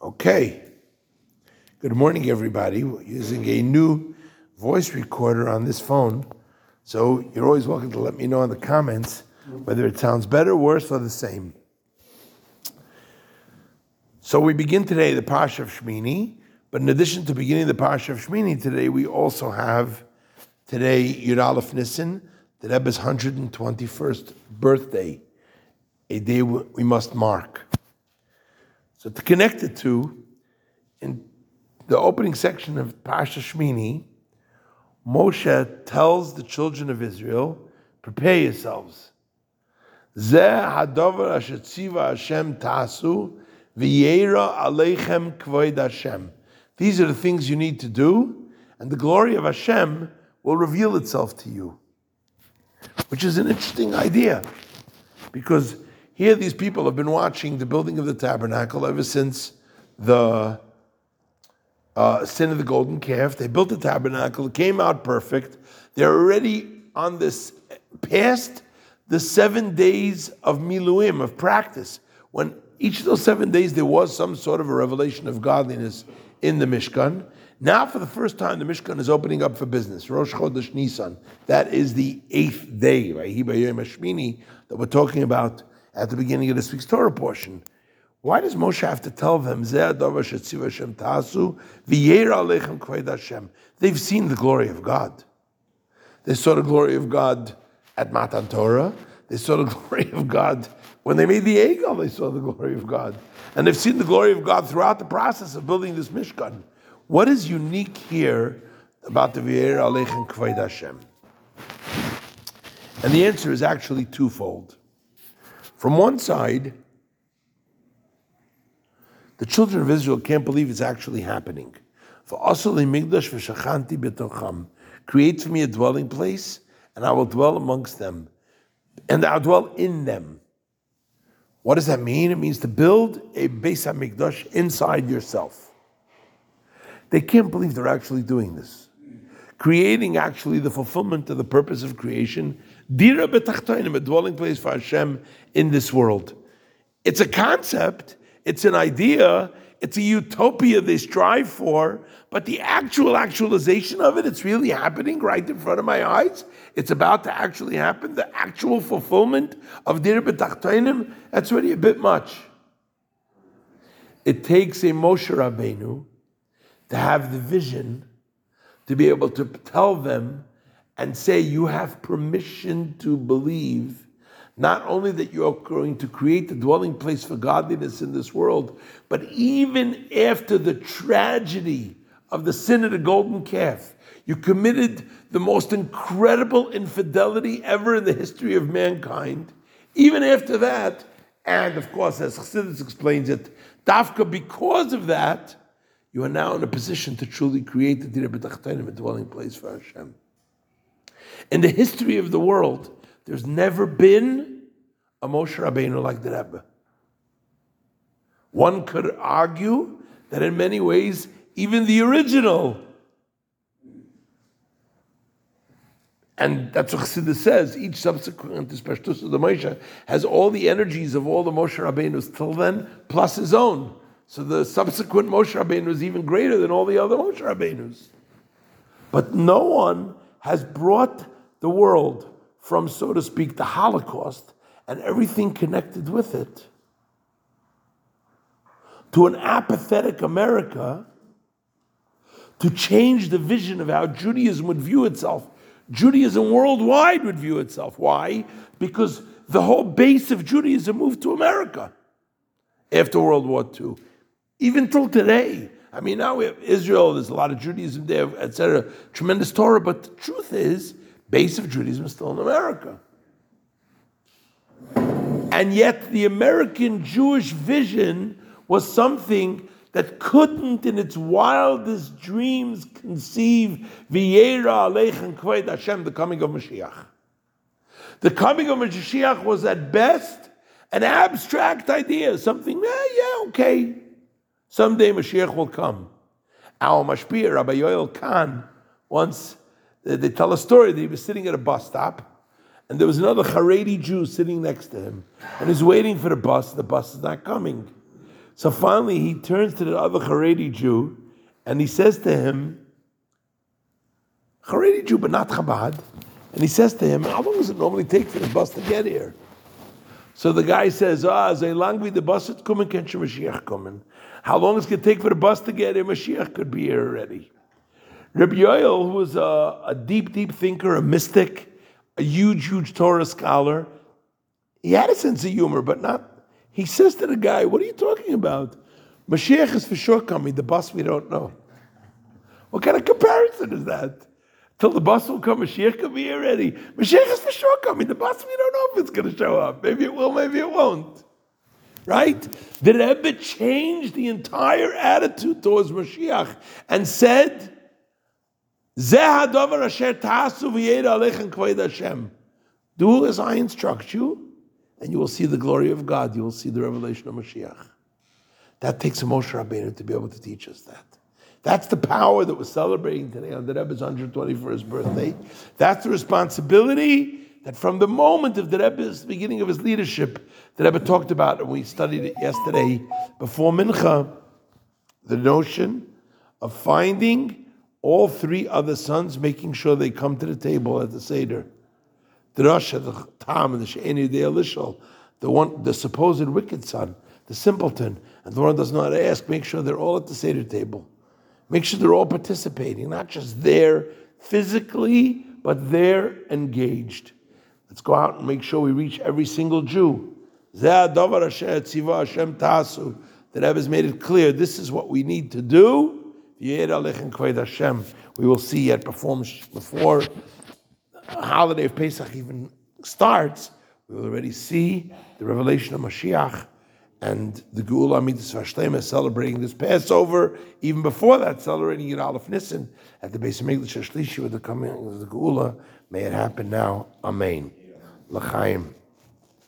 Okay. Good morning, everybody. We're using a new voice recorder on this phone. So you're always welcome to let me know in the comments whether it sounds better, worse, or the same. So we begin today the Parsha of Shmini, but in addition to beginning the Parsha of Shmini today, we also have today Yud Aleph Nissen, the Rebbe's 121st birthday, a day we must mark. So to connect it to, in the opening section of Parsha Shmini, Moshe tells the children of Israel, prepare yourselves. Hashem tasu aleichem kvoid Hashem. These are the things you need to do, and the glory of Hashem will reveal itself to you. Which is an interesting idea, because here, these people have been watching the building of the tabernacle ever since the uh, sin of the golden calf. They built the tabernacle, it came out perfect. They're already on this past the seven days of miluim, of practice, when each of those seven days there was some sort of a revelation of godliness in the Mishkan. Now, for the first time, the Mishkan is opening up for business. Rosh Chodesh Nisan. That is the eighth day, right? That we're talking about at the beginning of this week's Torah portion. Why does Moshe have to tell them, They've seen the glory of God. They saw the glory of God at Matan Torah. They saw the glory of God when they made the Egel. They saw the glory of God, and they've seen the glory of God throughout the process of building this Mishkan. What is unique here about the V'yer Aleichem Kvayt Hashem? And the answer is actually twofold. From one side, the children of Israel can't believe it's actually happening. For create for me a dwelling place, and I will dwell amongst them, and I'll dwell in them. What does that mean? It means to build a Beis HaMikdash inside yourself. They can't believe they're actually doing this. Creating actually the fulfillment of the purpose of creation Dira betachtoinim, a dwelling place for Hashem in this world. It's a concept, it's an idea, it's a utopia they strive for, but the actual actualization of it, it's really happening right in front of my eyes. It's about to actually happen. The actual fulfillment of Dira betachtoinim, that's already a bit much. It takes a Moshe Rabbeinu to have the vision to be able to tell them and say you have permission to believe not only that you are going to create the dwelling place for godliness in this world, but even after the tragedy of the sin of the golden calf, you committed the most incredible infidelity ever in the history of mankind. Even after that, and of course, as Chassidus explains it, Dafka, because of that, you are now in a position to truly create the Dir a dwelling place for Hashem. In the history of the world, there's never been a Moshe Rabbeinu like the Rebbe. One could argue that in many ways, even the original, and that's what Chassidus says, each subsequent Pashtus of the Moshe has all the energies of all the Moshe Rabbeinus till then, plus his own. So the subsequent Moshe Rabbeinu is even greater than all the other Moshe Rabbeinus. But no one has brought the world from, so to speak, the Holocaust and everything connected with it to an apathetic America to change the vision of how Judaism would view itself. Judaism worldwide would view itself. Why? Because the whole base of Judaism moved to America after World War II. Even till today, I mean, now we have Israel, there's a lot of Judaism there, etc., tremendous Torah, but the truth is, base of Judaism is still in America. And yet, the American Jewish vision was something that couldn't, in its wildest dreams, conceive V'yera Aleichem Kved Hashem, the coming of Mashiach. The coming of Mashiach was at best an abstract idea, something, eh, yeah, okay, Someday Mashiach will come. Our Mashpia, Rabbi Yoel Kahn, once they tell a story that he was sitting at a bus stop, and there was another Haredi Jew sitting next to him, and he's waiting for the bus. The bus is not coming. So finally, he turns to the other Haredi Jew and he says to him, Haredi Jew, but not Chabad. And he says to him, How long does it normally take for the bus to get here? So the guy says, Ah, ze lang wie the bus is coming, can't Mashiach coming? How long is it going to take for the bus to get here? Mashiach could be here already. Rabbi Yoel, who was a, a deep, deep thinker, a mystic, a huge, huge Torah scholar, he had a sense of humor, but not. He says to the guy, What are you talking about? Mashiach is for sure coming, the bus we don't know. What kind of comparison is that? Till the bus will come, Mashiach could be here already. Mashiach is for sure coming, the bus we don't know if it's going to show up. Maybe it will, maybe it won't. Right? The Rebbe changed the entire attitude towards Mashiach and said, Do as I instruct you, and you will see the glory of God. You will see the revelation of Mashiach. That takes a Moshe Rabbeinu to be able to teach us that. That's the power that we're celebrating today on the Rebbe's 121st birthday. That's the responsibility that from the moment of the Rebbe's beginning of his leadership, the Rebbe talked about, and we studied it yesterday before Mincha, the notion of finding all three other sons, making sure they come to the table at the Seder. The one, the supposed wicked son, the simpleton, and the one who does not ask, make sure they're all at the Seder table. Make sure they're all participating, not just there physically, but they're engaged. Let's go out and make sure we reach every single Jew. The Rebbe has made it clear this is what we need to do we will see yet performs before the holiday of Pesach even starts. We will already see the revelation of Mashiach and the Geula Midas Vashlema celebrating this Passover. Even before that, celebrating Yud Aleph Nissen at the base of Megillah Shlishi with the coming of the Geula. May it happen now. Amen. L'chaim.